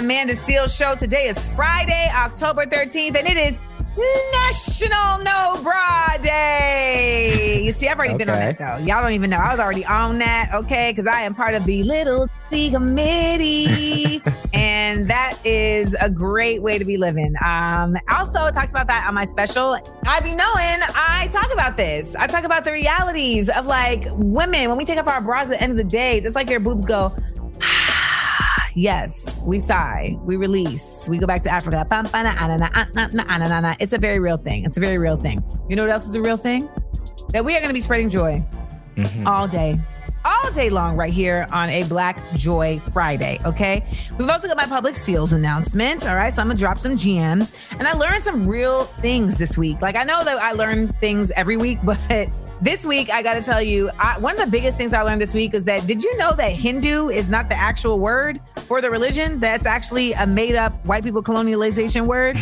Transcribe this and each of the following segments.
Amanda Seales Show. Today is Friday, October 13th, and it is National No Bra Day. You see, I've already been on that though. Y'all don't even know. I was already on that, okay? Because I am part of the Little T Committee. and that is a great way to be living. Um, also, talked about that on my special. I be knowing I talk about this. I talk about the realities of like women when we take off our bras at the end of the day. It's like your boobs go, Yes, we sigh, we release, we go back to Africa. It's a very real thing. It's a very real thing. You know what else is a real thing? That we are going to be spreading joy mm-hmm. all day, all day long, right here on a Black Joy Friday. Okay. We've also got my public Seales announcement. All right. So I'm going to drop some GMs. And I learned some real things this week. Like I know that I learn things every week, but this week, I got to tell you, I, one of the biggest things I learned this week is that did you know that Hindu is not the actual word for the religion? That's actually a made up white people colonialization word.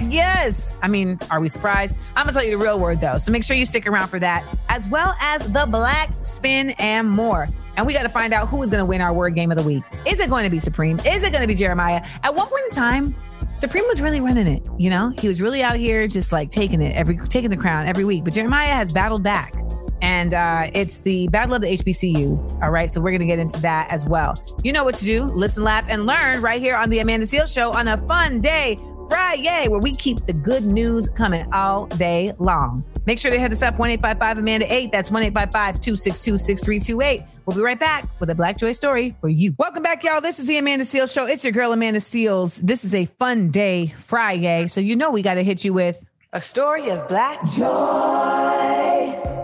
Yes. I mean, are we surprised? I'm going to tell you the real word though. So make sure you stick around for that, as well as the black spin and more. And we got to find out who is going to win our word game of the week. Is it going to be Supreme? Is it going to be Jeremiah? At one point in time, Supreme was really running it, you know? He was really out here just like taking it every taking the crown every week. But Jeremiah has battled back. And uh, it's the Battle of the HBCUs. All right. So we're going to get into that as well. You know what to do. Listen, laugh, and learn right here on the Amanda Seales Show on a fun day, Friday, where we keep the good news coming all day long. Make sure to hit us up 1 Amanda 8. That's 1 262 6328. We'll be right back with a Black Joy story for you. Welcome back, y'all. This is the Amanda Seales Show. It's your girl, Amanda Seales. This is a fun day, Friday. So you know we got to hit you with a story of Black Joy.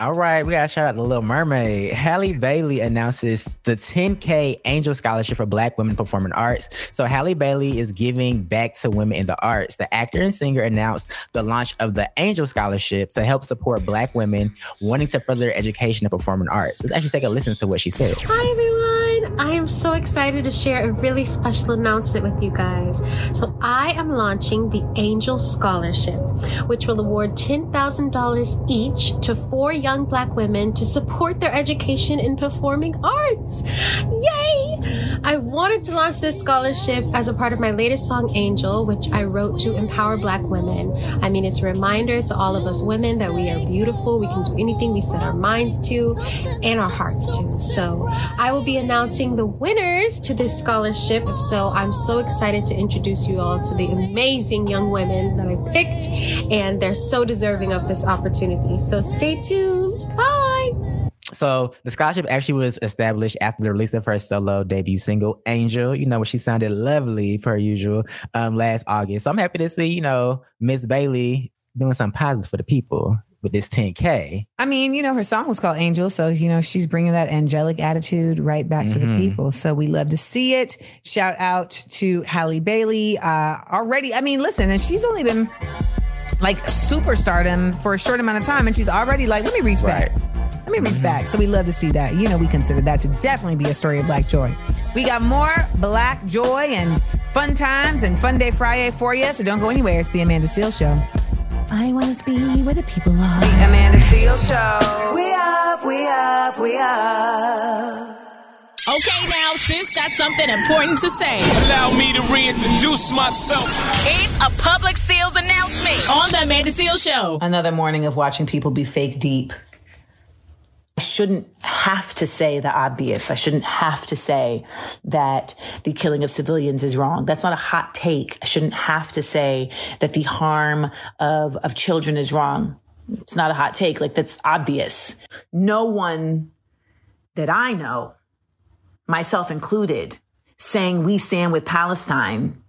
All right, we got to shout out the Little Mermaid. Halle Bailey announces the 10K Angel Scholarship for Black Women Performing Arts. So Halle Bailey is giving back to women in the arts. The actor and singer announced the launch of the Angel Scholarship to help support Black women wanting to further their education in performing arts. Let's actually take a listen to what she said. Hi everyone! I am so excited to share a really special announcement with you guys. So I am launching the Angel Scholarship, which will award $10,000 each to four young black women to support their education in performing arts. Yay! I wanted to launch this scholarship as a part of my latest song Angel, which I wrote to empower black women. I mean, it's a reminder to all of us women that we are beautiful, we can do anything we set our minds to and our hearts to. So I will be announcing the winners to this scholarship. So I'm so excited to introduce you all to the amazing young women that I picked, and they're so deserving of this opportunity. So stay tuned. Bye. So the scholarship actually was established after the release of her solo debut single, Angel. You know, where she sounded lovely per usual um, last August. So I'm happy to see, you know, Miss Bailey doing something positive for the people with this 10K. I mean, you know, her song was called Angel. So, you know, she's bringing that angelic attitude right back to the Mhm. people. So we love to see it. Shout out to Halle Bailey. Uh, already, I mean, listen, and she's only been like superstardom for a short amount of time. And she's already like, let me reach back. Let me reach back. So we love to see that. You know, we consider that to definitely be a story of Black joy. We got more Black joy and fun times and fun day Friday for you. So don't go anywhere. It's the Amanda Seales Show. I want to be where the people are. The Amanda Seales Show. We up, we up, we up. Okay, now, sis got something important to say. Allow me to reintroduce myself. It's a public Seales announcement on the Amanda Seales Show. Another morning of watching people be fake deep. I shouldn't have to say the obvious. I shouldn't have to say that the killing of civilians is wrong. That's not a hot take. I shouldn't have to say that the harm of, of children is wrong. It's not a hot take. Like that's obvious. No one that I know, myself included, saying we stand with Palestine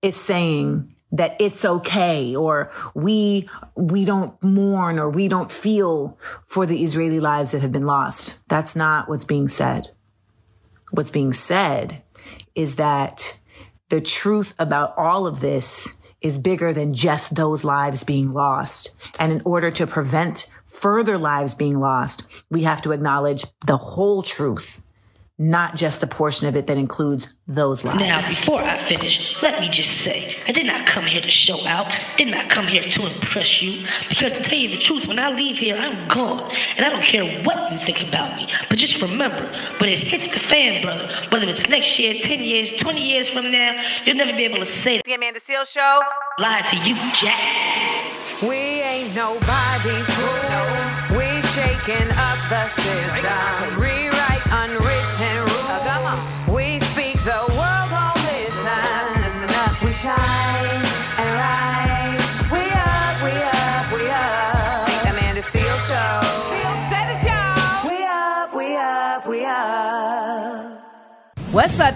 is saying that it's okay or we we don't mourn or we don't feel for the Israeli lives that have been lost. That's not what's being said. What's being said is that the truth about all of this is bigger than just those lives being lost. And in order to prevent further lives being lost, we have to acknowledge the whole truth not just the portion of it that includes those lives. Now, before I finish, let me just say, I did not come here to show out, did not come here to impress you, because to tell you the truth, when I leave here, I'm gone, and I don't care what you think about me. But just remember, when it hits the fan, brother, whether it's next year, 10 years, 20 years from now, you'll never be able to say The Amanda Seales Show. lie to you, Jack. We ain't nobody's fool. We shaking up the system.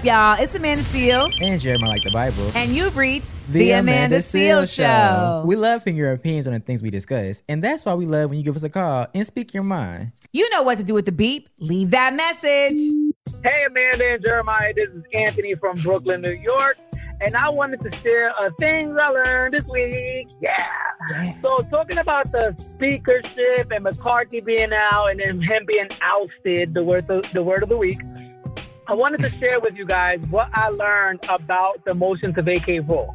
Up, y'all? It's Amanda Seales. And Jeremiah like the Bible. And you've reached the, Amanda, Seales Show. We love hearing your opinions on the things we discuss. And that's why we love when you give us a call and speak your mind. You know what to do with the beep. Leave that message. Hey, Amanda and Jeremiah. This is Anthony from Brooklyn, New York. And I wanted to share uh, things I learned this week. Yeah. So, talking about the speakership and McCarthy being out and then him being ousted, the word, the, the word of the week, I wanted to share with you guys what I learned about the motion to vacate rule.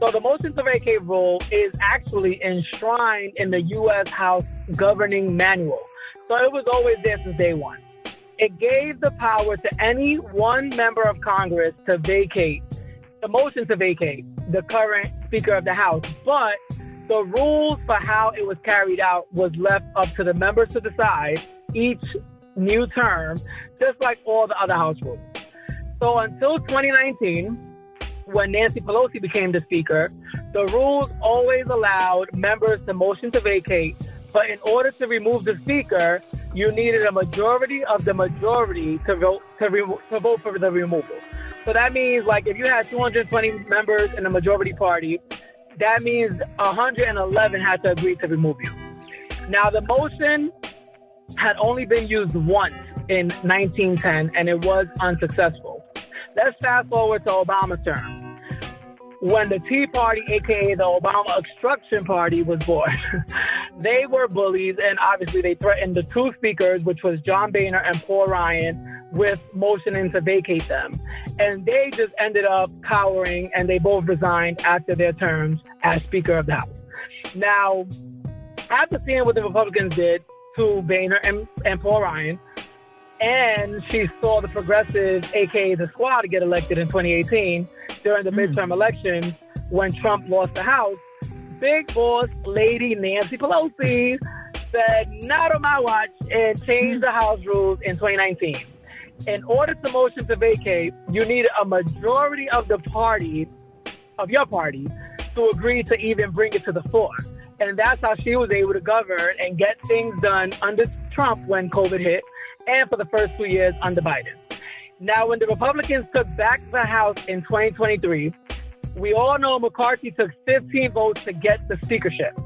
So, the motion to vacate rule is actually enshrined in the U.S. House governing manual. So, it was always there since day one. It gave the power to any one member of Congress to vacate, the motion to vacate the current Speaker of the House. But the rules for how it was carried out was left up to the members to decide each new term, just like all the other House rules. So until 2019, when Nancy Pelosi became the Speaker, the rules always allowed members to motion to vacate, but in order to remove the Speaker, you needed a majority of the majority to vote to, re- to vote for the removal. So that means, like, if you had 220 members in the majority party, that means 111 had to agree to remove you. Now, the motion had only been used once in 1910, and it was unsuccessful. Let's fast forward to Obama's term. When the Tea Party, aka the Obama Obstruction Party, was born, they were bullies, and obviously they threatened the two speakers, which was John Boehner and Paul Ryan, with motioning to vacate them. And they just ended up cowering, and they both resigned after their terms as Speaker of the House. Now, after seeing what the Republicans did to Boehner and, and Paul Ryan, and she saw the progressives, aka the squad, get elected in 2018 during the hmm. midterm elections when Trump lost the House. Big boss lady Nancy Pelosi said, not on my watch, and changed the House rules in 2019. In order to motion to vacate, you need a majority of the party, of your party, to agree to even bring it to the floor. And that's how she was able to govern and get things done under Trump when COVID hit and for the first two years under Biden. Now, when the Republicans took back the House in 2023, we all know McCarthy took 15 votes to get the speakership.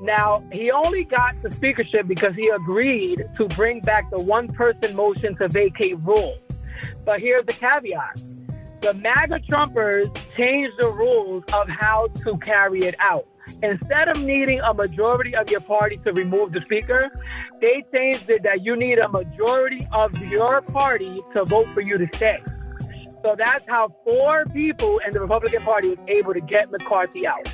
Now, he only got the speakership because he agreed to bring back the one person motion to vacate rule. But here's the caveat the MAGA Trumpers changed the rules of how to carry it out. Instead of needing a majority of your party to remove the speaker, they changed it that you need a majority of your party to vote for you to stay. So that's how four people in the Republican Party was able to get McCarthy out.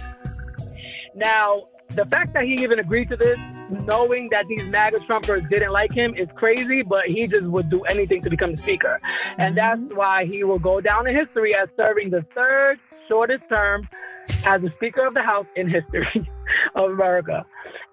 Now, the fact that he even agreed to this, knowing that these MAGA Trumpers didn't like him, is crazy, but he just would do anything to become the speaker. And mm-hmm. that's why he will go down in history as serving the third shortest term as the Speaker of the House in history of America.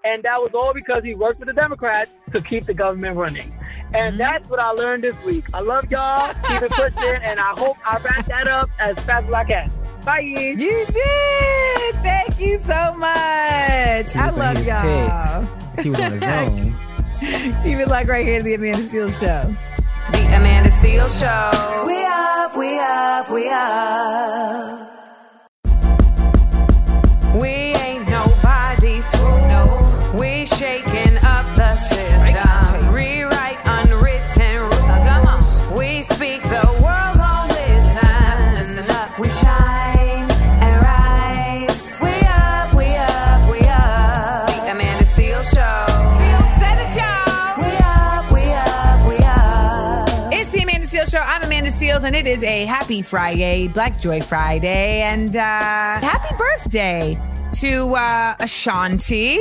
And that was all because he worked with the Democrats to keep the government running. And mm-hmm. that's what I learned this week. I love y'all. Keep it pushing. And I hope I wrap that up as fast as I can. Bye. You did. Thank you so much. I love y'all. text. He was on his own. Even like right here, the Amanda Seales Show. The Amanda Seales Show. We up, we up, we up. Seales, and it is a happy Friday, Black Joy Friday, and uh, happy birthday to uh, Ashanti.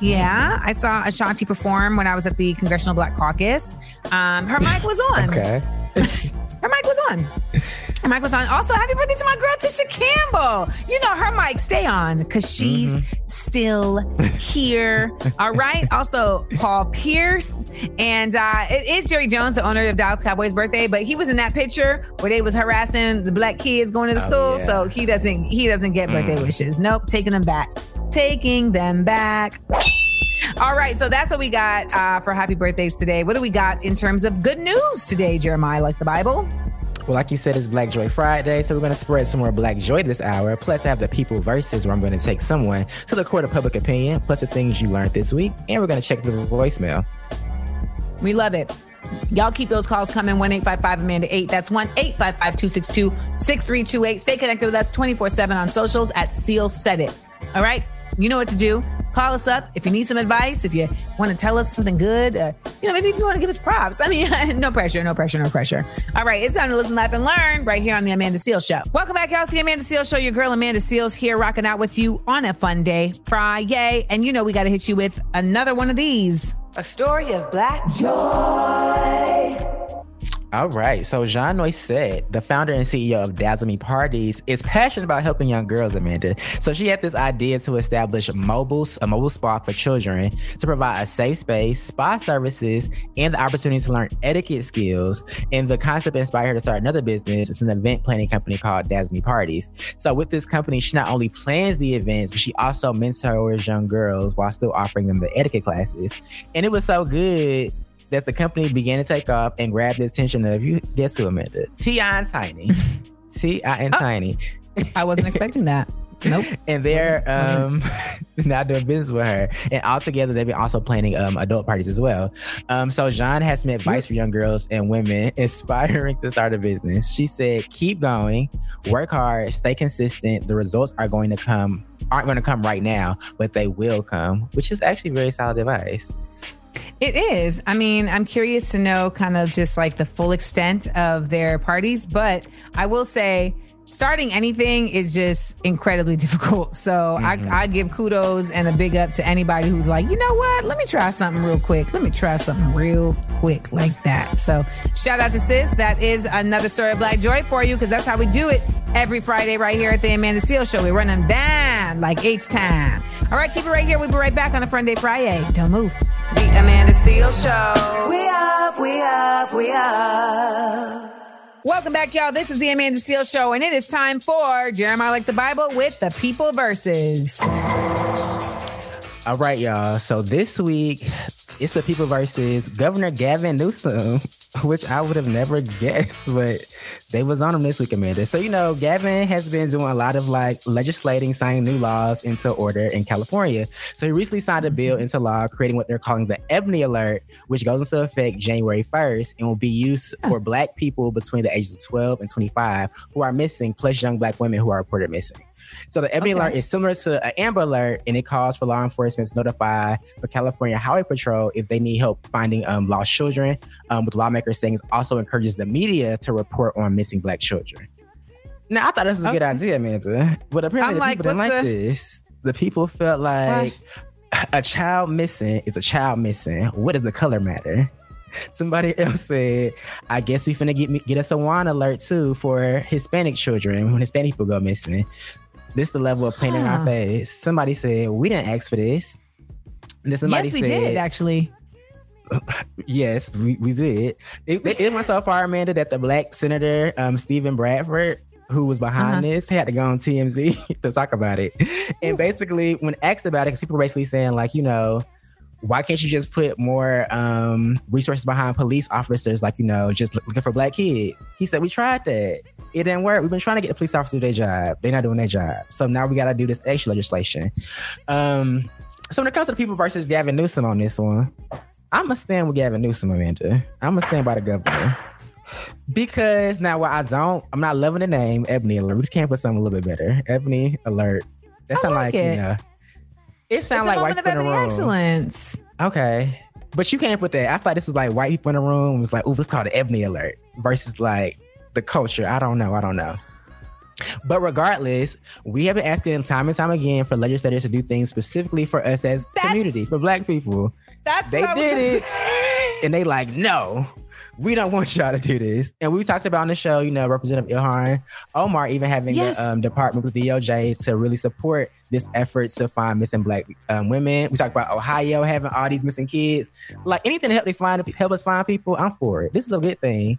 Yeah, I saw Ashanti perform when I was at the Congressional Black Caucus. Um, her mic was on. Okay. her mic was on. Her mic was on. Also, happy birthday to my girl Tisha Campbell. You know her mic stay on because she's mm-hmm. still here. All right. Also, Paul Pierce and uh, it is Jerry Jones, the owner of Dallas Cowboys' birthday, but he was in that picture where they was harassing the black kids going to the oh, school, yeah. so he doesn't he doesn't get birthday mm. wishes. Nope, taking them back, taking them back. All right, so that's what we got uh, for happy birthdays today. What do we got in terms of good news today, Jeremiah? Like the Bible? Well, like you said, it's Black Joy Friday, so we're going to spread some more Black Joy this hour. Plus, I have the People Verses where I'm going to take someone to the court of public opinion, plus the things you learned this week, and we're going to check the voicemail. We love it. Y'all keep those calls coming 1 855 Amanda 8. That's 1 855 262 6328. Stay connected with us 24 7 on socials at Seal Said It. All right? You know what to do. Call us up if you need some advice, if you want to tell us something good. Uh, you know, maybe if you want to give us props. I mean, no pressure, no pressure, no pressure. All right, it's time to listen, laugh, and learn right here on the Amanda Seales Show. Welcome back, y'all. the Amanda Seales Show. Your girl Amanda Seales, here, rocking out with you on a fun day, Friday. And you know, we got to hit you with another one of these a story of black joy. All right. So Jean Noisette, the founder and CEO of Dazzle Me Parties, is passionate about helping young girls, Amanda. So she had this idea to establish mobile, a mobile spa for children to provide a safe space, spa services, and the opportunity to learn etiquette skills. And the concept inspired her to start another business. It's an event planning company called Dazzle Me Parties. So with this company, she not only plans the events, but she also mentors young girls while still offering them the etiquette classes. And it was so good that the company began to take off and grab the attention of you. Guess who, Amanda? T.I. and Tiny. T.I. and oh, Tiny. I wasn't expecting that. Nope. And they're um now doing business with her. And all together they've been also planning um adult parties as well. Um so Jean has some advice for young girls and women inspiring to start a business. She said, keep going, work hard, stay consistent. The results are going to come aren't going to come right now, but they will come, which is actually very solid advice. It is. I mean, I'm curious to know kind of just like the full extent of their parties, but I will say starting anything is just incredibly difficult. So mm-hmm. I, I give kudos and a big up to anybody who's like, you know what? Let me try something real quick. Let me try something real quick like that. So shout out to sis. That is another story of Black Joy for you because that's how we do it every Friday right here at the Amanda Seales Show. We run them down like H time. All right, keep it right here. We'll be right back on the Friday Friday. Don't move. The Amanda Seales Show. We up, we up, we up. Welcome back, y'all. This is the Amanda Seales Show, and it is time for Jeremiah Like the Bible with the People Verses. All right, y'all. So this week, it's the People versus Governor Gavin Newsom which I would have never guessed, but they was on him this week, Amanda. So, you know, Gavin has been doing a lot of like legislating, signing new laws into order in California. So he recently signed a bill into law creating what they're calling the Ebony Alert, which goes into effect January 1st and will be used for black people between the ages of 12 and 25 who are missing, plus young black women who are reported missing. So the Ebony okay. Alert is similar to an Amber Alert, and it calls for law enforcement to notify the California Highway Patrol if they need help finding um, lost children. Um, with lawmakers saying it also encourages the media to report on missing black children. Now I thought this was a good idea, Amanda, but apparently I'm the like, people didn't like the... this. The people felt like Why? a child missing is a child missing. What does the color matter? Somebody else said, I guess we finna get get us a WAN alert too for Hispanic children when Hispanic people go missing. This the level of pain in our face. Somebody said we didn't ask for this. And then somebody yes, we said, did actually. yes, we, we did. It, it, went so far, Amanda, that the black senator, um, Steven Bradford, who was behind uh-huh. this, had to go on TMZ to talk about it. And basically, when asked about it, because people were basically saying, like, you know, why can't you just put more um, resources behind police officers, like, you know, just looking for black kids? He said, We tried that. It didn't work. We've been trying to get the police officers to do their job. They're not doing their job. So now we got to do this extra legislation. Um, so when it comes to the people versus Gavin Newsom on this one, I'm going to stand with Gavin Newsom, Amanda. I'm going to stand by the governor. Because now, what I don't, I'm not loving the name Ebony Alert. We can't put something a little bit better. Ebony Alert. That sounds like, like you know, it sounds like white people in the room. Excellence. Okay. But you can't put that. I thought this was like white people in the room. It was like, ooh, let's call it Ebony Alert versus like the culture. I don't know. I don't know. But regardless, we have been asking them time and time again for legislators to do things specifically for us as That's- community, for black people. That's They what I was did it. And they like, no, we don't want y'all to do this. And we talked about on the show, you know, Representative Ilhan Omar even having Yes. the um, department with the DOJ to really support this effort to find missing black um, women. We talked about Ohio having all these missing kids. Like anything to help they find help us find people, I'm for it. This is a good thing.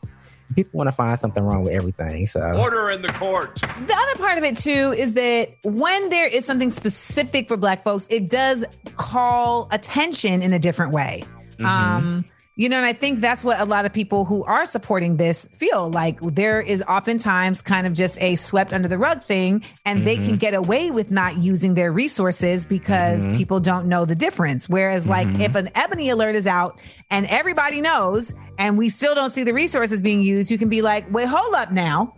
People want to find something wrong with everything. So Order in the court. The other part of it too is that when there is something specific for Black folks, it does call attention in a different way. Um, you know, and I think that's what a lot of people who are supporting this feel like there is oftentimes kind of just a swept under the rug thing, and they can mm-hmm. get away with not using their resources because mm-hmm. people don't know the difference. Whereas, like, mm-hmm. if an ebony alert is out and everybody knows, and we still don't see the resources being used, you can be like, wait, hold up now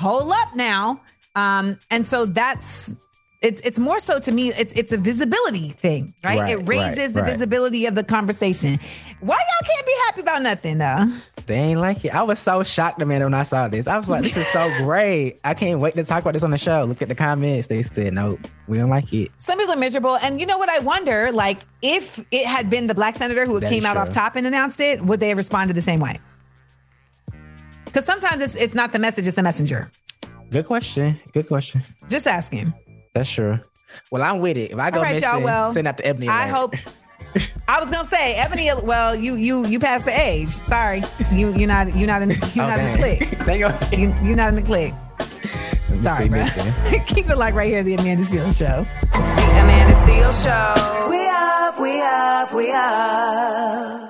hold up now. Um, and so that's it's it's more so to me, it's it's a visibility thing, right? Right, it raises right, the right. visibility of the conversation. Why y'all can't be happy about nothing though? they ain't like it. I was so shocked, man, when I saw this. I was like, this is so great. I can't wait to talk about this on the show. Look at the comments. They said, nope, we don't like it. Some people are miserable. And you know what I wonder? Like, if it had been the black senator who That came out off top and announced it, would they have responded the same way? Because sometimes it's it's not the message, it's the messenger. Good question. Good question. Just asking. That's true. Well, I'm with it. If I go All right, missing. Well, send out the ebony. I hope. I was gonna say Ebony. Well, you you you passed the age. Sorry, you you're not you're not in you're Oh, not in the dang. click. Thank you. You, you're not in the click. Sorry, stay bro. Keep it like right here, the Amanda Seales Show. The Amanda Seales Show. We up, we up, we up.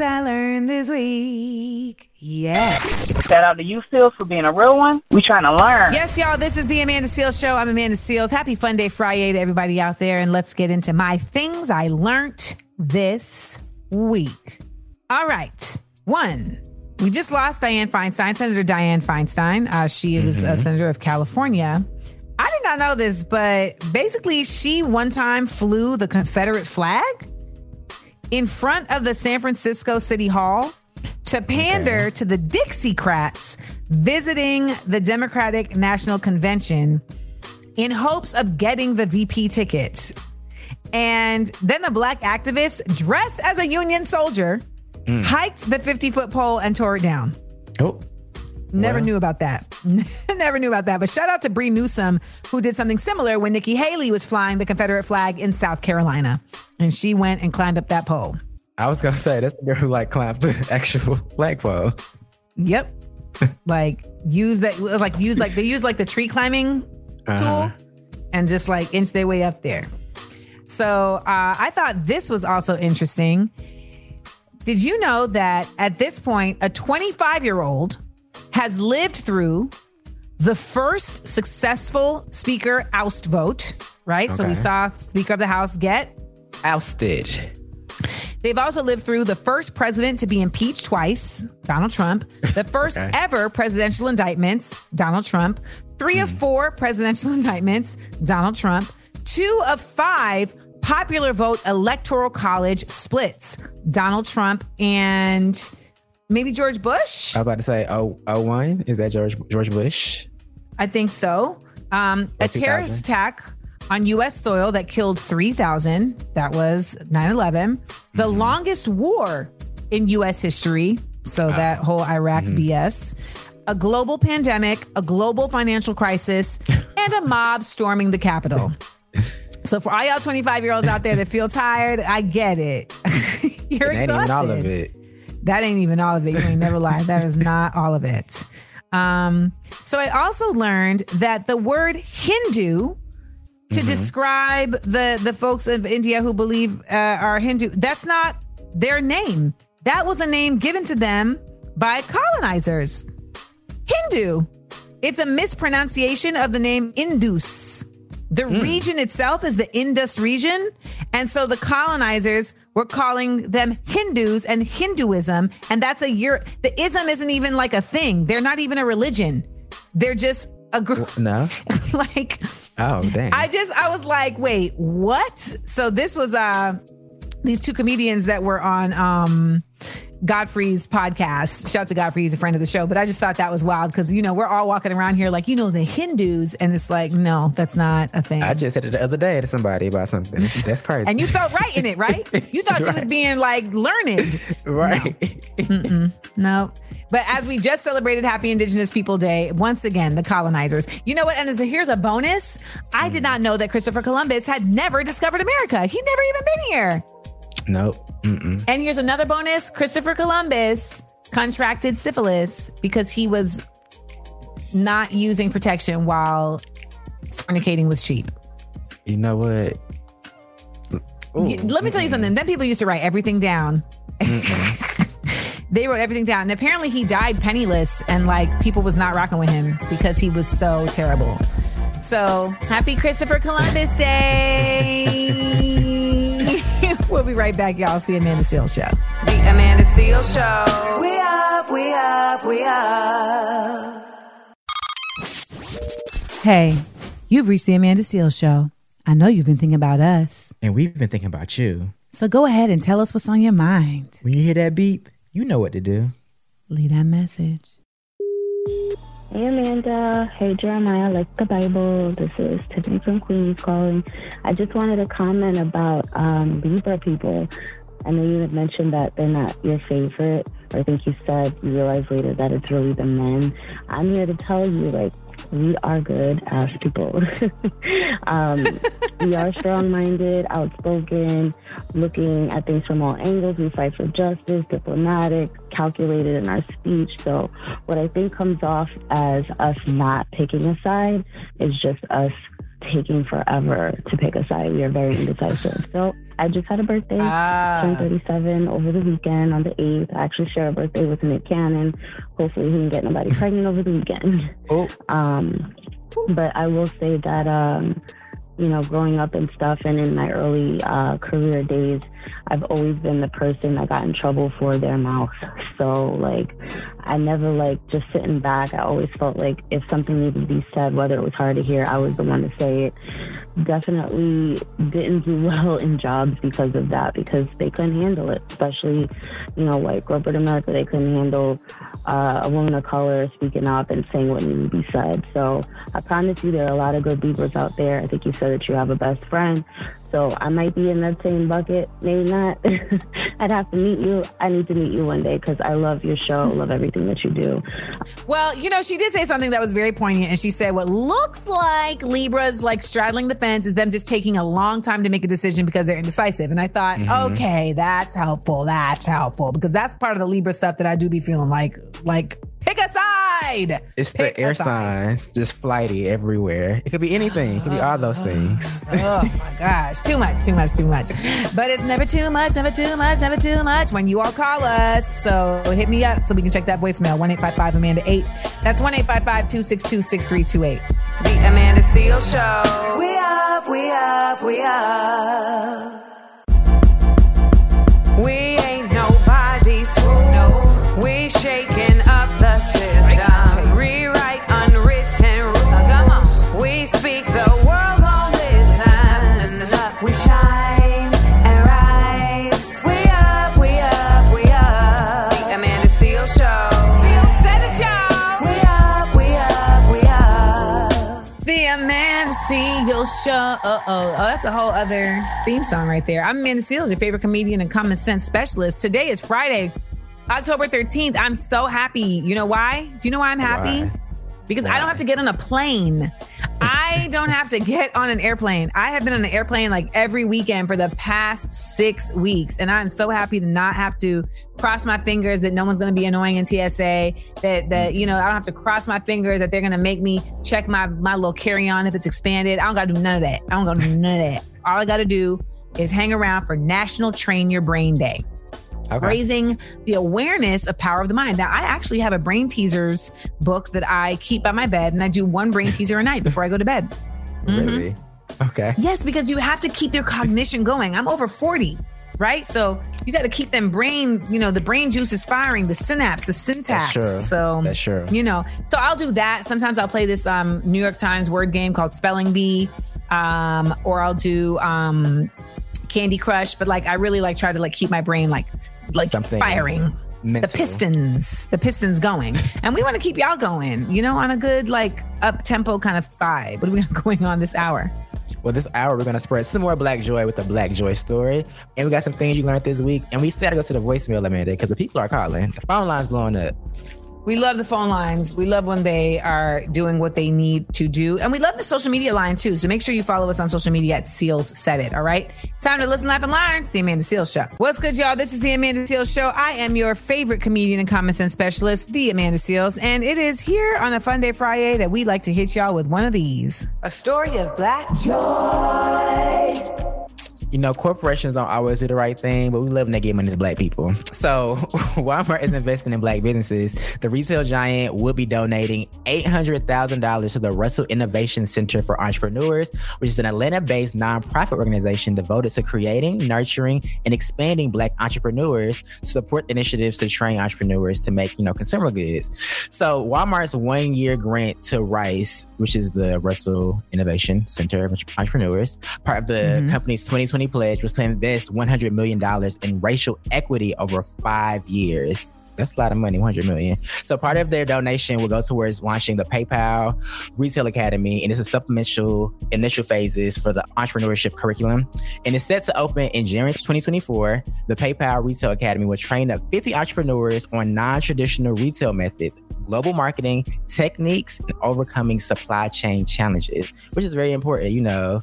Things I learned this week. Yeah. Shout out to you, Phil, for being a real one. We trying to learn. Yes, y'all. This is the Amanda Seales Show. I'm Amanda Seales. Happy Fun Day Friday to everybody out there. And let's get into my things I learned this week. All right. One, we just lost Dianne Feinstein, Senator Dianne Feinstein. Uh, she was a senator of California. I did not know this, but basically, she one time flew the Confederate flag in front of the San Francisco City Hall to pander to the Dixiecrats visiting the Democratic National Convention in hopes of getting the VP ticket. And then a black activist dressed as a Union soldier hmm. hiked the 50 foot pole and tore it down. Oh, Never Wow. knew about that. Never knew about that. But shout out to Bree Newsom, who did something similar when Nikki Haley was flying the Confederate flag in South Carolina. And she went and climbed up that pole. I was gonna say that's the girl who like climbed the actual flagpole. Yep. like use that like use like they use like the tree climbing Uh-huh. tool and just like inch their way up there. So uh, I thought this was also interesting. Did you know that at this point, a 25 year old has lived through the first successful speaker oust vote, right? So we saw Speaker of the House get Ousted. They've also lived through the first president to be impeached twice, Donald Trump, the first Okay. ever presidential indictments, Donald Trump, three of hmm. four presidential indictments, Donald Trump, two of five popular vote electoral college splits, Donald Trump and maybe George Bush. I was about to say, oh, oh one is that George George Bush? I think so. Um, a terrorist attack on U.S. soil that killed 3,000. That was 9 11. The Mm-hmm. longest war in U.S. history. So Ah. that whole Iraq Mm-hmm. BS. A global pandemic, a global financial crisis, and a mob storming the Capitol. So for all y'all 25 year olds out there that feel tired, I get it. You're It exhausted. all of it. That ain't even all of it. You ain't never lied. That is not all of it. Um, so I also learned that the word Hindu to describe the the folks of India who believe uh, are Hindu, that's not their name. That was a name given to them by colonizers. Hindu. It's a mispronunciation of the name Indus. The region itself is the Indus region. And so the colonizers were calling them Hindus and Hinduism. And that's a year, the ism isn't even like a thing. They're not even a religion. They're just a group. No. like, Oh, dang. I just, I was like, wait, what? So this was, uh, these two comedians that were on, um, Godfrey's podcast. Shout out to Godfrey, he's a friend of the show. But I just thought that was wild because you know we're all walking around here like you know the Hindus, and it's like no, that's not a thing. I just said it the other day to somebody about something. That's crazy. and you felt right in it, right? You thought you was being like learned. right. Mm-mm. No. But as we just celebrated Happy Indigenous People Day, once again, the colonizers. You know what? And as a, here's a bonus. I did mm. not know that Christopher Columbus had never discovered America. He'd never even been here. Nope. Mm-mm. And here's another bonus Christopher Columbus contracted syphilis because he was not using protection while fornicating with sheep. You know what? Y- Let me tell you something. Then people used to write everything down. they wrote everything down. And apparently he died penniless and like people was not rocking with him because he was so terrible. So happy Christopher Columbus Day. We'll be right back, y'all. It's the Amanda Seales Show. The Amanda Seales Show. We up, we up, we up. Hey, you've reached the Amanda Seales Show. I know you've been thinking about us. And we've been thinking about you. So go ahead and tell us what's on your mind. When you hear that beep, you know what to do. Leave that message. Hey Amanda. Hey Jeremiah, like the Bible. This is Tiffany from Queens calling. I just wanted to comment about um, Libra people. I know you had mentioned that they're not your favorite, or I think you said you realized later that it's really the men. I'm here to tell you, like, we are good as people. um, we are strong minded, outspoken, looking at things from all angles. We fight for justice, diplomatic, calculated in our speech. So, what I think comes off as us not picking a side is just us taking forever to pick a side. We are very indecisive. So, I just had a birthday, turned 37 over the weekend on the 8th. I actually share a birthday with Nick Cannon. Hopefully, he didn't get nobody pregnant over the weekend. Um, but I will say that, um, you know, growing up and stuff and in my early uh, career days, I've always been the person that got in trouble for their mouth. So, like, I never, like, just sitting back. I always felt like if something needed to be said, whether it was hard to hear, I was the one to say it. Definitely didn't do well in jobs because of that, because they couldn't handle it, especially, you know, white corporate America. They couldn't handle uh, a woman of color speaking up and saying what needed to be said. So I promise you, there are a lot of good Libras out there. I think you said that you have a best friend. So I might be in that same bucket, maybe not. I'd have to meet you. I need to meet you one day because I love your show, love everything that you do. Well, you know, she did say something that was very poignant, and she said, "What looks like Libras like straddling the fence is them just taking a long time to make a decision because they're indecisive." And I thought, Mhm. okay, that's helpful. That's helpful because that's part of the Libra stuff that I do be feeling like, like pick a side. It's Pick the air signs just flighty everywhere. It could be anything. It could be all those oh, things. oh my gosh, too much, too much, too much. But it's never too much, never too much, never too much when you all call us. So hit me up so we can check that voicemail one eight five five Amanda 8. That's 1 855 262 6328. The Amanda Seales Show. We up, we up, we up. Oh. Oh, that's a whole other theme song right there. I'm Amanda Seales, your favorite comedian and common sense specialist. Today is Friday, October 13th. I'm so happy. You know why? Do you know why I'm happy? Why? Because I don't have to get on a plane. I don't have to get on an airplane. I have been on an airplane like every weekend for the past six weeks. And I'm so happy to not have to cross my fingers that no one's going to be annoying in TSA. That, that, you know, I don't have to cross my fingers that they're going to make me check my, my little carry on if it's expanded. I don't got to do none of that. I don't got to do none of that. All I got to do is hang around for National Train Your Brain Day. Okay. Raising the awareness of power of the mind. Now, I actually have a brain teasers book that I keep by my bed, and I do one brain teaser a night before I go to bed. Mhm. Really? Okay. Yes, because you have to keep your cognition going. I'm over 40, right? So you got to keep them brain, you know, the brain juice is firing, the synapse, the syntax. That's. So That's true. you know, so I'll do that. Sometimes I'll play this um, New York Times word game called Spelling Bee, um, or I'll do um, Candy Crush. But like, I really like try to like keep my brain like like Something firing. mental. The pistons, the pistons going, and we want to keep y'all going. You know, on a good like up tempo kind of vibe. What do we got going on this hour? Well, this hour we're gonna spread some more Black Joy with the Black Joy story, and we got some things you learned this week, and we still gotta go to the voicemail, Amanda, because the people are calling. The phone line's blowing up. We love the phone lines. We love when they are doing what they need to do. And we love the social media line too. So make sure you follow us on social media at Seals Said It. All right. Time to listen, laugh, and learn. It's the Amanda Seales Show. What's good, y'all? This is the Amanda Seales Show. I am your favorite comedian and common sense specialist, the Amanda Seales. And it is here on a Fun Day Friday that we like to hit y'all with one of these a story of black joy. You know, corporations don't always do the right thing, but we love when they get money to black people. So Walmart is investing in black businesses. The retail giant will be donating $800,000 to the Russell Innovation Center for Entrepreneurs, which is an Atlanta-based nonprofit organization devoted to creating, nurturing, and expanding black entrepreneurs to support initiatives to train entrepreneurs to make, you know, consumer goods. So Walmart's one-year grant to Rice, which is the Russell Innovation Center of Entrepreneurs, part of the Mhm. company's 2020 pledge was to invest $100 million in racial equity over five years. That's a lot of money, 100 million. So part of their donation will go towards launching the PayPal Retail Academy, and it's a supplemental initial phases for the entrepreneurship curriculum. And it's set to open in January 2024. The PayPal Retail Academy will train up 50 entrepreneurs on non-traditional retail methods, global marketing techniques, and overcoming supply chain challenges, which is very important. You know,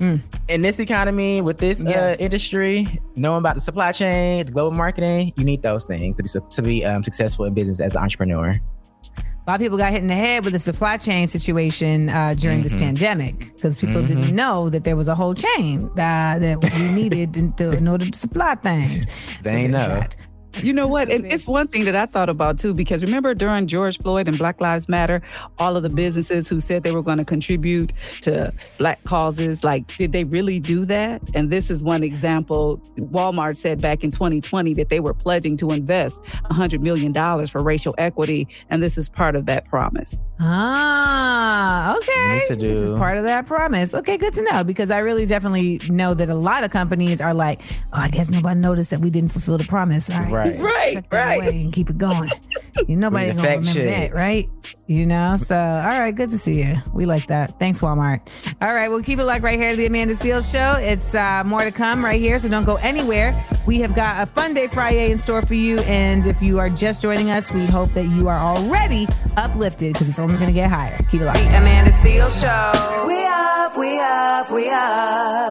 in this economy with this Yes. uh, industry, knowing about the supply chain, the global marketing, you need those things to be to be um, successful in business as an entrepreneur. A lot of people got hit in the head with the supply chain situation uh, during this Mhm. pandemic because people Mhm. didn't know that there was a whole chain uh, that we needed in, to, in order to supply things. They ain't know. that. You know what? And it's one thing that I thought about too, because remember during George Floyd and Black Lives Matter, all of the businesses who said they were going to contribute to black causes, like, did they really do that? And this is one example. Walmart said back in 2020 that they were pledging to invest $100 million for racial equity. And this is part of that promise. Ah, okay. Needs to This is part of that promise. Okay, good to know because I really definitely know that a lot of companies are like, oh, I guess nobody noticed that we didn't fulfill the promise. All right, Right. Let's Right, tuck that right. away and keep it going. You nobody Bring the gonna remember check. that, right? You know. So, all right, good to see you. We like that. Thanks, Walmart. All right, we'll keep it like right here at the Amanda Seales Show. It's uh, more to come right here, so don't go anywhere. We have got a fun day Friday in store for you, and if you are just joining us, we hope that you are already uplifted because it's only going to get higher. Keep it locked. The Amanda Seales Show. We up, we up, we up.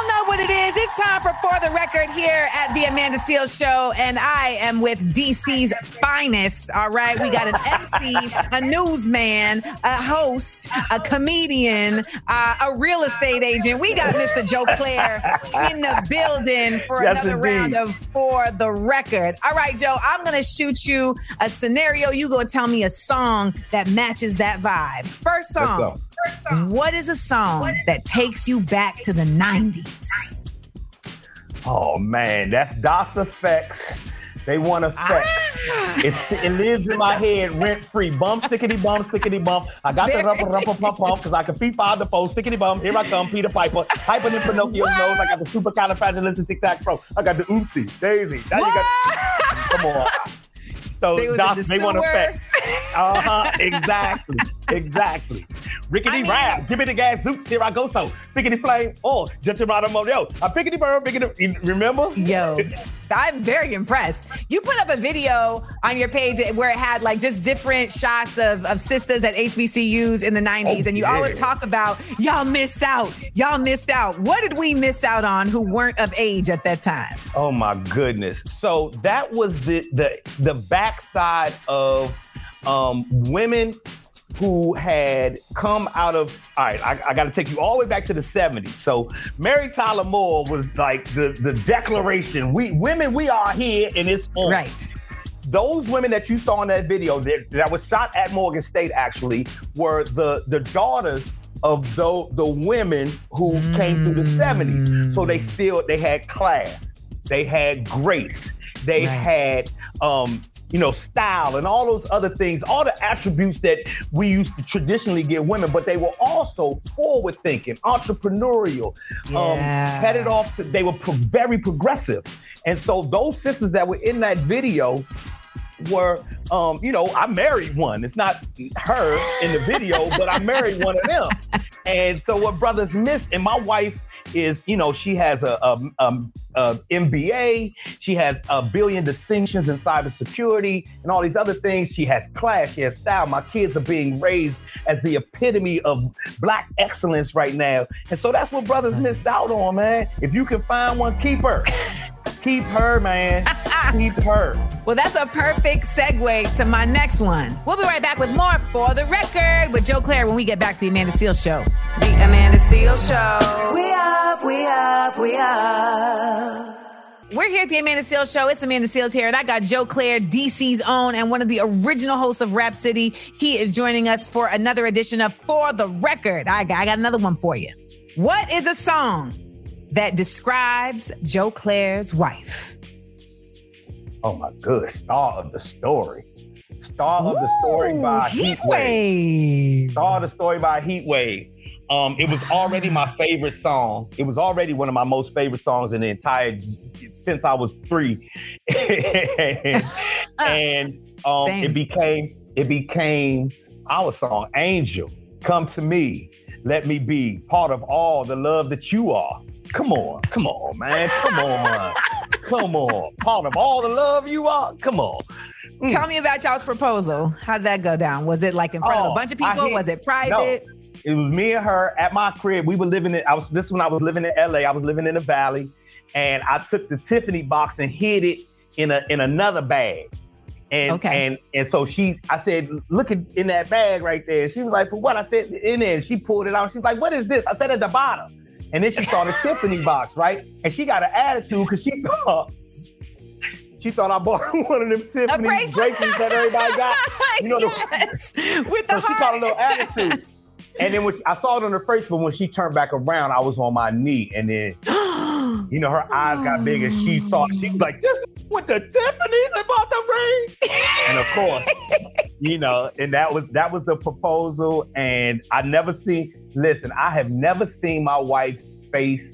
time for For the Record. here at the Amanda Seales Show, and I am with DC's finest. All right, we got an MC, a newsman, a host, a comedian, uh, a real estate agent. We got Mr. Joe Clair in the building for Yes, another round of For the Record. All right, Joe, I'm gonna shoot you a scenario. You gonna tell me a song that matches that vibe. First song. What is a song that takes you back to the 90s? Oh man, that's Das EFX. They Want EFX. Ah. It's, it lives in my head rent free. Bum, stickity bum, stickity bum. I got the rumpa rumpa pump pump because I can feed five the foe. Stickity bum. Here I come, Peter Piper. Piper in Pinocchio's nose. I got the super califragilistic tic tac pro. I got the oopsie daisy. Now you got. Come on. So They Das, the they Want EFX. Uh huh. Exactly. Exactly. Rickety rap. Give me the gas. Zoops. Here I go. So pickety flame. Oh, Geronimo. Yo, I pickety bird. Pickety. Remember? Yo, I'm very impressed. You put up a video on your page where it had like just different shots of, of sisters at HBCUs in the 90s. Oh, and you yeah. always talk about, y'all missed out. Y'all missed out. What did we miss out on who weren't of age at that time? Oh my goodness. So that was the the the backside of um, women who had come out of all right, I, I gotta take you all the way back to the 70s. So Mary Tyler Moore was like the the declaration. We women, we are here and it's on. Right. Those women that you saw in that video that, that was shot at Morgan State actually were the the daughters of the, the women who came through the 70s. So they still they had class, they had grace, they had um you know, style and all those other things, all the attributes that we used to traditionally give women, but they were also forward thinking, entrepreneurial, um, Yeah. headed off to, they were pro- very progressive. And so those sisters that were in that video were, um, you know, I married one. It's not her in the video, but I married one of them. And so what brothers missed, and my wife is, you know, she has a, a, um, a MBA, she has a billion distinctions in cybersecurity and all these other things. She has class, she has style. My kids are being raised as the epitome of black excellence right now. And so that's what brothers missed out on, man. If you can find one, keep her. keep her, man. keep her. Well, that's a perfect segue to my next one. We'll be right back with more for the record with Joe Clair when we get back to the Amanda Seales Show. The Amanda Seales Show. We up, we up, we up. We're here at the Amanda Seales Show. It's Amanda Seales here, and I got Joe Clair, DC's own, and one of the original hosts of Rap City. He is joining us for another edition of For the Record. I got, I got another one for you. What is a song that describes Joe Clair's wife? Oh my good. Star of the story. Star of the story by Heat Wave. Star of the story by Heat Wave. Um, it was already my favorite song. It was already one of my most favorite songs in the entire since I was three. and and, um, it became it became our song, Angel. Come to me. Let me be part of all the love that you are. Come on, come on, man. Come on. come on. Part of all the love you are. Come on. Mm. Tell me about y'all's proposal. How'd that go down? Was it like in front of a Oh, bunch of people? hit- Was it private? No, it was me and her at my crib. We were living in. I was this when I was living in L.A. I was living in the Valley, and I took the Tiffany box and hid it in a in another bag. And Okay. and and so she, I said, look at in that bag right there. She was like, for what? I said in there. She pulled it out. She's like, what is this? I said at the bottom. And then she saw the Tiffany box, right? And she got an attitude because she thought. She thought I bought one of them Tiffany bracelet. bracelets that everybody got. You know, the, yes, with the so she got a little attitude. And then when she- I saw it on her face, but when she turned back around, I was on my knee. And then, you know, her eyes got big and she saw it. She was like, this with the Tiffany's and bought the ring. and of course, you know, and that was that was the proposal. And I never seen, listen, I have never seen my wife's face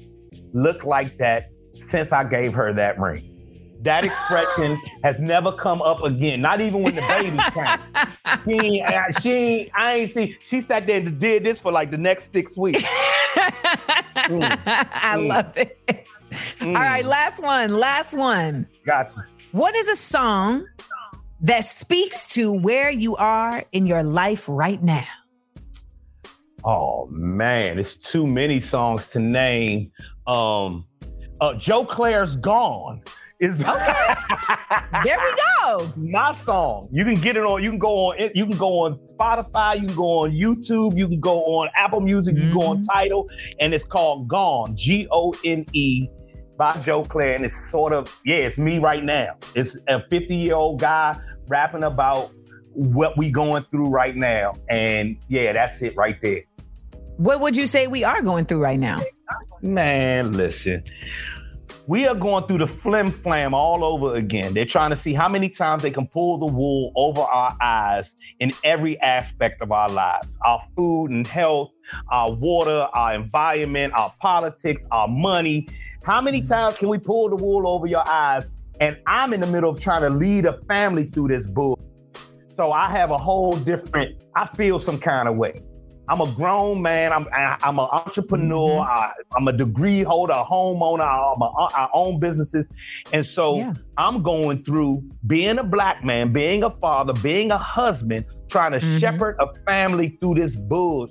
look like that since I gave her that ring. That expression has never come up again. Not even when the baby came. She, ain't- she, ain't- I ain't see. She sat there and did this for like the next six weeks. Mm, I mm. love it. All right, last one. Last one. Gotcha. What is a song that speaks to where you are in your life right now? Oh man, it's too many songs to name. Um, Uh, Joe Clair's Gone is the- okay. there we go. My song. You can get it on. You can go on. You can go on Spotify. You can go on YouTube. You can go on Apple Music. You can go on Tidal, and it's called Gone. G O N E by Joe Clair, and it's sort of yeah, it's me right now. It's a 50 year old guy rapping about what we going through right now, and yeah, that's it right there. What would you say we are going through right now? Man, listen. We are going through the flim flam all over again. They're trying to see how many times they can pull the wool over our eyes in every aspect of our lives our food and health, our water, our environment, our politics, our money. How many times can we pull the wool over your eyes? And I'm in the middle of trying to lead a family through this bull. So I have a whole different, I feel some kind of way. I'm a grown man. I'm I- I'm an entrepreneur. Mm-hmm. I, I'm a degree holder, a homeowner. I'm a, I own businesses, and so I'm going through being a black man, being a father, being a husband, trying to mm-hmm. shepherd a family through this bull.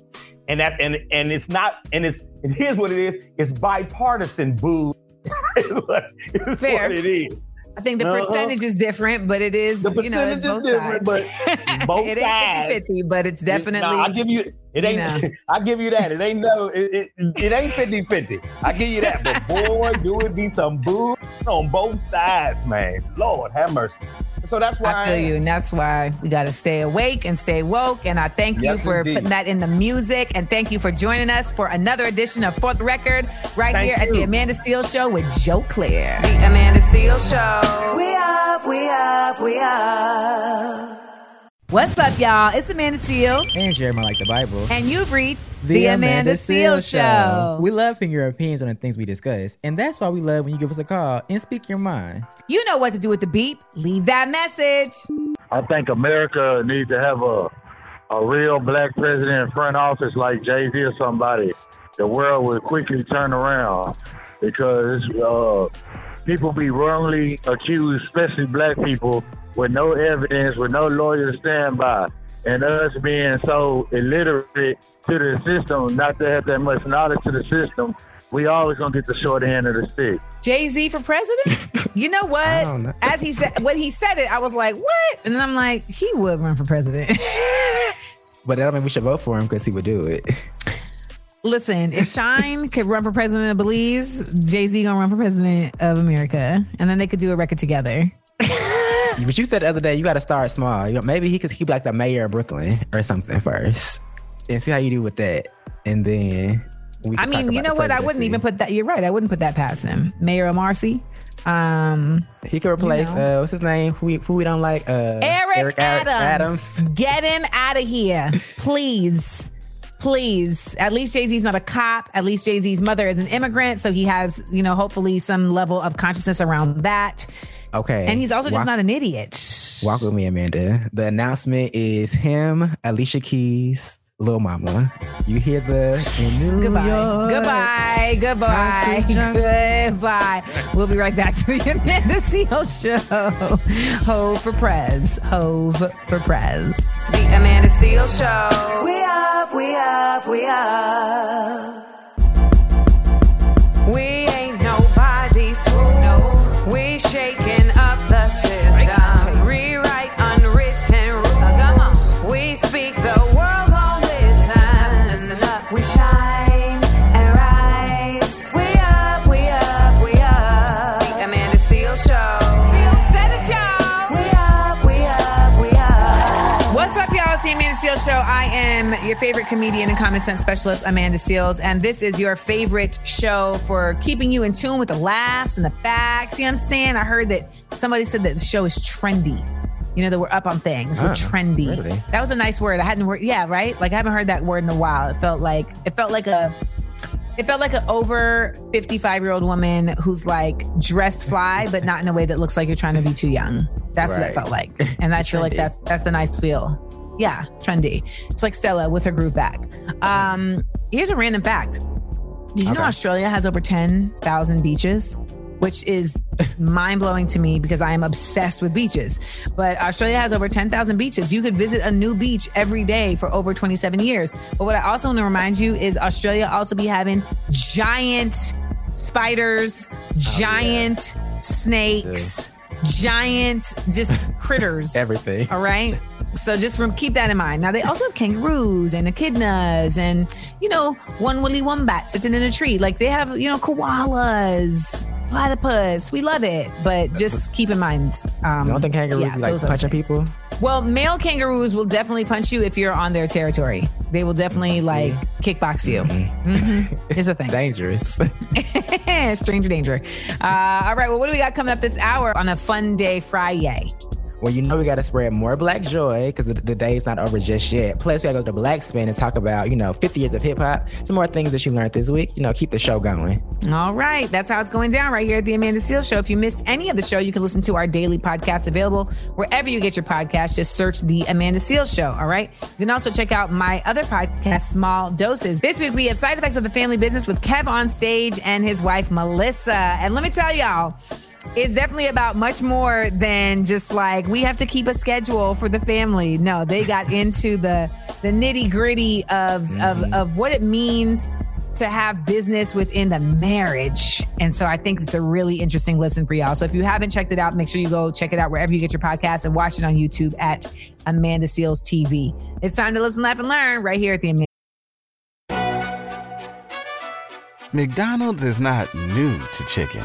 And that and and it's not and it's and here's what it is. It's bipartisan boo. it's Fair. it is. I think the Uh-huh. percentage is different, but it is, The you know, it's both is different, sides. but both it sides. ain't 50 but it's definitely. Nah, I give you it you ain't. know. I give you that. It ain't no. It, it, it ain't 50-50. I give you that. But boy, do it be some boo on both sides, man. Lord have mercy. So that's why I feel you, and that's why we got to stay awake and stay woke. And I thank you for indeed. putting that in the music, and thank you for joining us for another edition of For the Record right Thank here at the. Amanda Seales Show with Joe Clair. The Amanda Seales Show. We up, we up, we up. What's up, y'all? It's Amanda Seales, And Jeremiah like the Bible. and you've reached the, Amanda, Seales Show. We love hearing your opinions on the things we discuss, and that's why we love when you give us a call and speak your mind. You know what to do with the beep. Leave that message. I think America needs to have a a real black president in front office like Jay Z or somebody. The world will quickly turn around because uh, people be wrongly accused, especially black people, with no evidence, with no lawyer to stand by. And us being so illiterate to the system, not to have that much knowledge to the system, we always gonna get the short end of the stick. Jay Z for president? You know what? As he said, when he said it, I was like, "What?" And then I'm like, "He would run for president." But that don't mean we should vote for him because he would do it. Listen, if Shyne could run for president of Belize, Jay Z gonna run for president of America, and then they could do a record together. but you said the other day you got to start small. You know, maybe he could he be like the mayor of Brooklyn or something first, and see how you do with that, and then. I mean, you know what? I wouldn't even put that. You're right. I wouldn't put that past him. Mayor of Marcy. Um, He could replace you know. uh, what's his name? Who we, who we don't like? Uh, Eric, Ad- Adams. Get him out of here, please. Please. At least Jay Z's not a cop. At least Jay Z's mother is an immigrant. So he has, you know, hopefully some level of consciousness around that. Okay. And he's also just Walk- not an idiot. Walk with me, Amanda. The announcement is him, Alicia Keys, Lil Mama. You hear the in Goodbye. York. Goodbye. Goodbye. Goodbye. We'll be right back to the Amanda Seales Show. Hov for Prez. Hov for Prez. The Amanda Seales Show. We up, we up, we up. Your favorite comedian and common sense specialist, Amanda Seales, and this is your favorite show for keeping you in tune with the laughs and the facts. You know what I'm saying? I heard that somebody said that the show is trendy. You know, that we're up on things. We're Oh, trendy. really? That was a nice word. I hadn't word. Yeah, right. Like I haven't heard that word in a while. It felt like it felt like a. It felt like an over 55 year old woman who's like dressed fly, but not in a way that looks like you're trying to be too young. That's what it felt like. And I feel like that's that's a nice feel. Yeah, trendy. It's like Stella with her groove back. Um, here's a random fact. Did you know Australia has over 10,000 beaches? Which is mind blowing to me because I am obsessed with beaches. But Australia has over 10,000 beaches. You could visit a new beach every day for over 27 years. But what I also want to remind you is Australia also be having giant spiders, giant snakes, giant just critters. Everything. All right. So just rem- keep that in mind. Now they also have kangaroos and echidnas and you know one woolly wombat sitting in a tree. Like they have you know koalas, platypus. We love it, but just keep in mind. Um, Don't think kangaroos yeah, be like punching things. people? Well, male kangaroos will definitely punch you if you're on their territory. They will definitely like kickbox you. Mhm. It's a thing. Dangerous. Stranger danger. Uh, all right. Well, what do we got coming up this hour on a fun day Friday? Well, you know we got to spread more Black joy because the, the day's not over just yet. Plus, we got to go to Black Spin and talk about, you know, 50 years of hip hop. Some more things that you learned this week. You know, keep the show going. All right. That's how it's going down right here at the Amanda Seales Show. If you missed any of the show, you can listen to our daily podcast available wherever you get your podcast. Just search the Amanda Seales Show. All right. You can also check out my other podcast, Small Doses. This week we have Side Effects of the Family Business with Kev on stage and his wife, Melissa. And let me tell y'all, it's definitely about much more than just like we have to keep a schedule for the family. No, they got into the the nitty gritty of of mm-hmm. of what it means to have business within the marriage. And so I think it's a really interesting listen for y'all. So if you haven't checked it out, make sure you go check it out wherever you get your podcast and watch it on YouTube at Amanda Seales TV. It's time to listen, laugh, and learn right here at the Amanda. McDonald's is not new to chicken.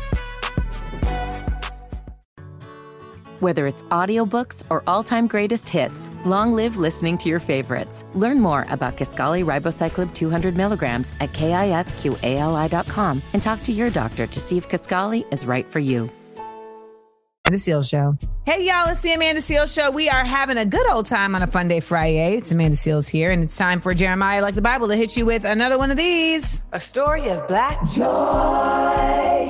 Whether it's audiobooks or all-time greatest hits, long live listening to your favorites. Learn more about Kisqali Ribociclib 200 milligrams at kisqali.com and talk to your doctor to see if Kisqali is right for you. Amanda Seales Show. Hey, y'all, it's the Amanda Seales Show. We are having a good old time on a fun day Friday. It's Amanda Seales here, and it's time for Jeremiah, like the Bible, to hit you with another one of these a story of black joy.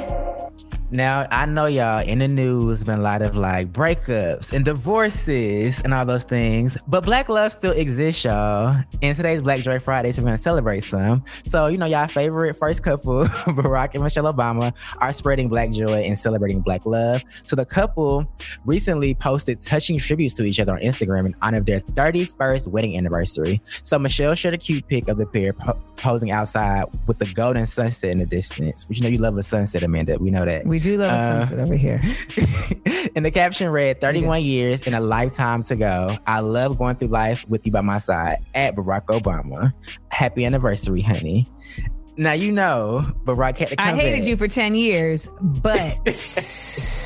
Now, I know y'all in the news been a lot of like breakups and divorces and all those things, but black love still exists, y'all. And today's Black Joy Friday, so we're gonna celebrate some. So, you know, y'all favorite first couple, Barack and Michelle Obama, are spreading black joy and celebrating black love. So the couple recently posted touching tributes to each other on Instagram in honor of their 31st wedding anniversary. So Michelle shared a cute pic of the pair po- posing outside with the golden sunset in the distance. But you know you love a sunset, Amanda. We know that. We do love a Uh, sunset over here. and the caption read 31 years and a lifetime to go. I love going through life with you by my side at Barack Obama. Happy anniversary, honey. Now you know Barack had to come I hated back. you for 10 years, but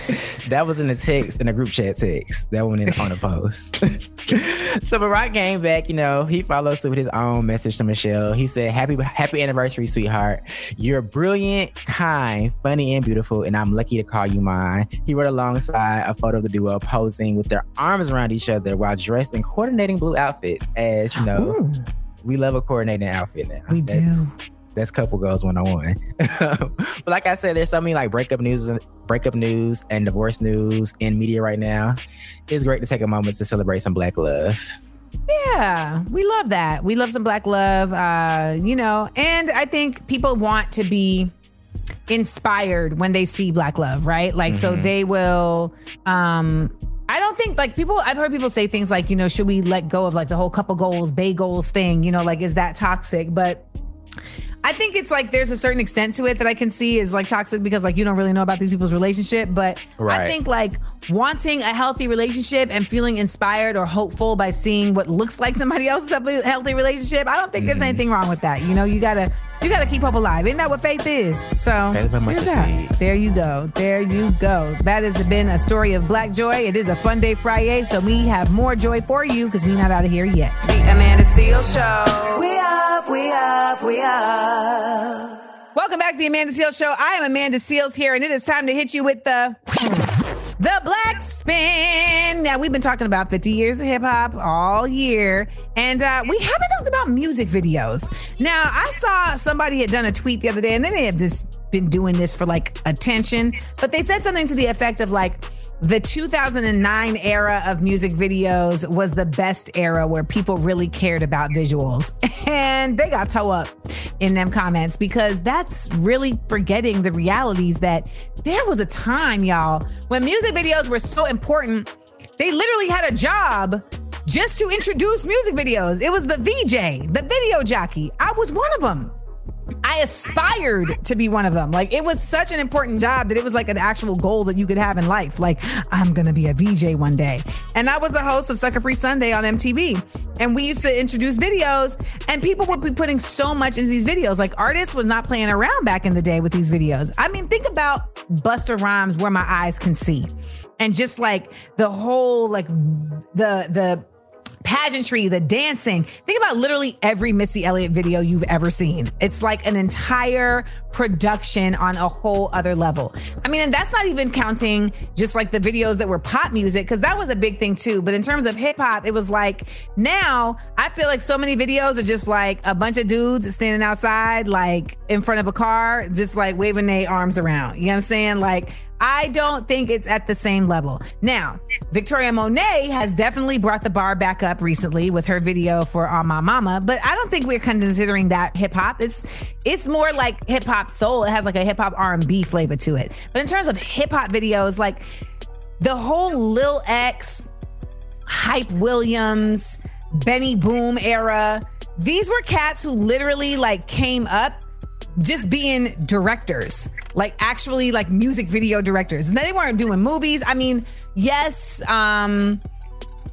That was in the text, in the group chat text. That one in on the post. so Barack came back, you know, he followed suit with his own message to Michelle. He said, Happy happy anniversary, sweetheart. You're brilliant, kind, funny, and beautiful, and I'm lucky to call you mine. He wrote alongside a photo of the duo posing with their arms around each other while dressed in coordinating blue outfits. As you know, we love a coordinating outfit now. We do. That's couple goals one on one. But like I said, there's so many like breakup news, and breakup news, and divorce news in media right now. It's great to take a moment to celebrate some black love. Yeah, we love that. We love some black love, uh, you know, and I think people want to be inspired when they see black love, right? Like, so Mhm. they will, um, I don't think like people, I've heard people say things like, you know, should we let go of like the whole couple goals, bay goals thing, you know, like, is that toxic? But I think it's like there's a certain extent to it that I can see is like toxic because like you don't really know about these people's relationship. But I think like wanting a healthy relationship and feeling inspired or hopeful by seeing what looks like somebody else's healthy healthy relationship, I don't think there's mm-hmm. anything wrong with that. You know, you gotta you gotta keep hope alive. Isn't that what faith is? So Faith by here's that. there you go. There you go. That has been a story of black joy. It is a fun day Friday, so we have more joy for you because we're not out of here yet. The Amanda Seales Show. We up, we up, we up. Welcome back to the Amanda Seales Show. I am Amanda Seales here, and it is time to hit you with the The Black Spin. Now, we've been talking about 50 years of hip hop all year, and uh, we haven't talked about music videos. Now, I saw somebody had done a tweet the other day, and they may have just been doing this for like attention, but they said something to the effect of like, the 2009 era of music videos was the best era where people really cared about visuals. And they got toe up in them comments because that's really forgetting the realities that there was a time, y'all, when music videos were so important, they literally had a job just to introduce music videos. It was the VJ, the video jockey. I was one of them. I aspired to be one of them. Like it was such an important job that it was like an actual goal that you could have in life. Like I'm gonna be a VJ one day. And I was a host of Sucker Free Sunday on MTV. And we used to introduce videos, and people would be putting so much in these videos. Like artists was not playing around back in the day with these videos. I mean, think about Busta Rhymes, where my eyes can see, and just like the whole like the the pageantry, the dancing. Think about literally every Missy Elliott video you've ever seen. It's like an entire production on a whole other level. I mean, and that's not even counting just like the videos that were pop music, because that was a big thing too. But in terms of hip hop, it was like now I feel like so many videos are just like a bunch of dudes standing outside, like in front of a car, just like waving their arms around. You know what I'm saying? Like, I don't think it's at the same level. Now, Victoria Monet has definitely brought the bar back up recently with her video for ah On My Mama, but I don't think we're considering that hip hop. It's it's more like hip hop soul. It has like a hip hop R&B flavor to it. But in terms of hip hop videos, like the whole Lil X, Hype Williams, Benny Boom era, these were cats who literally like came up just being directors, like actually like music video directors. And they weren't doing movies. I mean, yes, um,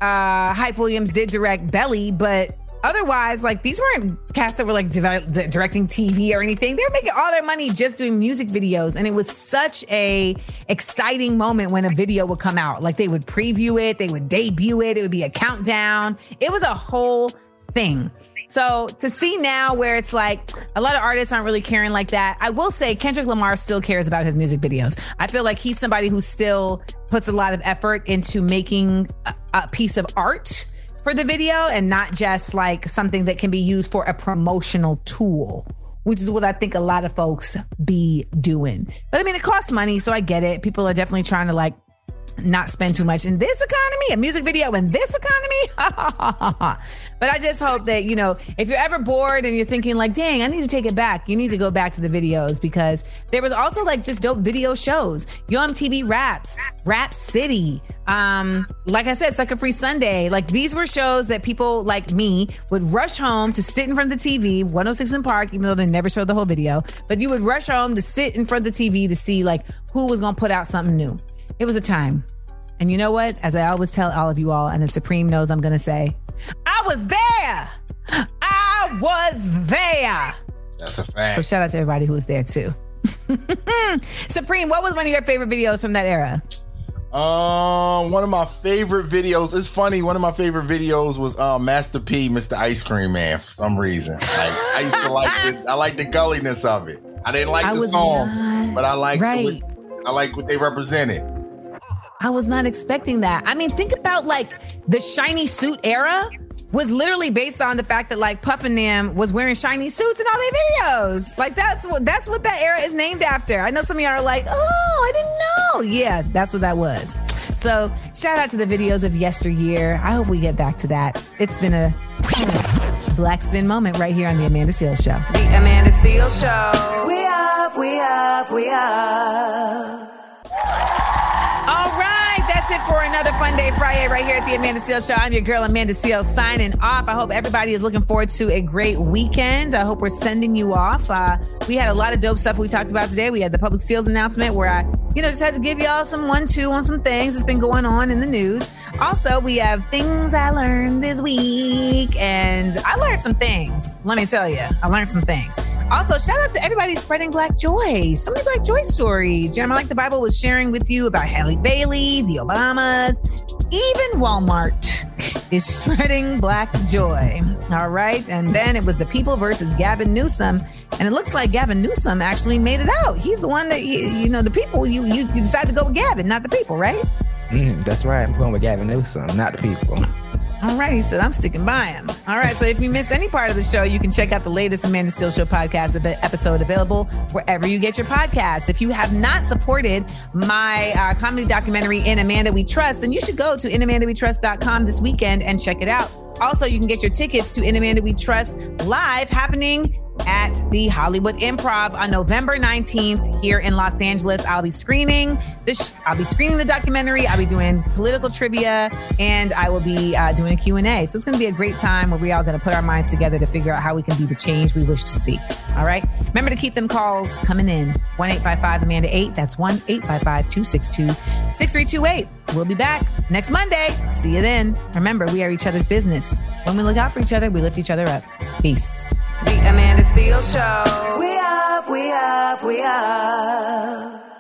uh, Hype Williams did direct Belly, but otherwise, like these weren't cats that were like di- directing TV or anything. They were making all their money just doing music videos, and it was such a exciting moment when a video would come out. Like they would preview it, they would debut it, it would be a countdown. It was a whole thing. So to see now where it's like a lot of artists aren't really caring like that, I will say Kendrick Lamar still cares about his music videos. I feel like he's somebody who still puts a lot of effort into making a, a piece of art for the video and not just like something that can be used for a promotional tool. Which is what I think a lot of folks be doing. But I mean, it costs money, so I get it. People are definitely trying to like not spend too much in this economy, a music video in this economy. but I just hope that, you know, if you're ever bored and you're thinking like, dang, I need to take it back, you need to go back to the videos because there was also like just dope video shows. Yo MTV Raps, Rap City. Um, like I said, Sucker Free Sunday. Like these were shows that people like me would rush home to sit in front of the TV, 106 & Park, even though they never showed the whole video. But you would rush home to sit in front of the TV to see like who was gonna put out something new. It was a time. And you know what? As I always tell all of you all, and the Supreme knows I'm going to say, I was there. I was there. That's a fact. So shout out to everybody who was there too. Supreme, what was one of your favorite videos from that era? Um, one of my favorite videos. It's funny. One of my favorite videos was um Master P, Mr. Ice Cream Man. For some reason, like I used to like the, I like the gulliness of it. I didn't like I the song, not- but I like right. I like what they represented. I was not expecting that. I mean, think about like the shiny suit era was literally based on the fact that like Puff and them was wearing shiny suits in all their videos. Like that's what that's what that era is named after. I know some of y'all are like, oh, I didn't know. Yeah, that's what that was. So shout out to the videos of yesteryear. I hope we get back to that. It's been a black spin moment right here on the Amanda Seales Show. The Amanda Seales Show. We up, we up, we up. That's it for another Fun Day Friday right here at the Amanda Seales Show. I'm your girl, Amanda Seales, signing off. I hope everybody is looking forward to a great weekend. I hope we're sending you off. Uh, we had a lot of dope stuff we talked about today. We had the public Seales announcement where I, you know, just had to give y'all some one, two on some things that's been going on in the news. Also, we have things I learned this week, and I learned some things. Let me tell you, I learned some things. Also, shout out to everybody spreading Black joy. So many Black joy stories. Jeremiah Like the Bible was sharing with you about Halle Bailey, the Obamas, even Walmart is spreading black joy. All right. And then it was the people versus Gavin Newsom. And it looks like Gavin Newsom actually made it out. He's the one that, you, know, the people, you, you, you decided to go with Gavin, not the people, right? Mm, that's right. I'm going with Gavin Newsom, not the people. All right, he said, I'm sticking by him. All right, so if you missed any part of the show, you can check out the latest Amanda Seales Show podcast episode available wherever you get your podcasts. If you have not supported my uh, comedy documentary, In Amanda We Trust, then you should go to inamandawetrust.com this weekend and check it out. Also, you can get your tickets to In Amanda We Trust live happening at the Hollywood Improv on November 19th here in Los Angeles. I'll be screening this. I'll be screening the documentary. I'll be doing political trivia, and I will be uh, doing a Q and A. So it's going to be a great time where we all going to put our minds together to figure out how we can be the change we wish to see. All right. Remember to keep them calls coming in. One eight five five Amanda eight. That's one eight five five two six two six three two eight. We'll be back next Monday. See you then. Remember, we are each other's business. When we look out for each other, we lift each other up. Peace. The Amanda Seales Show. We up, we up, we up.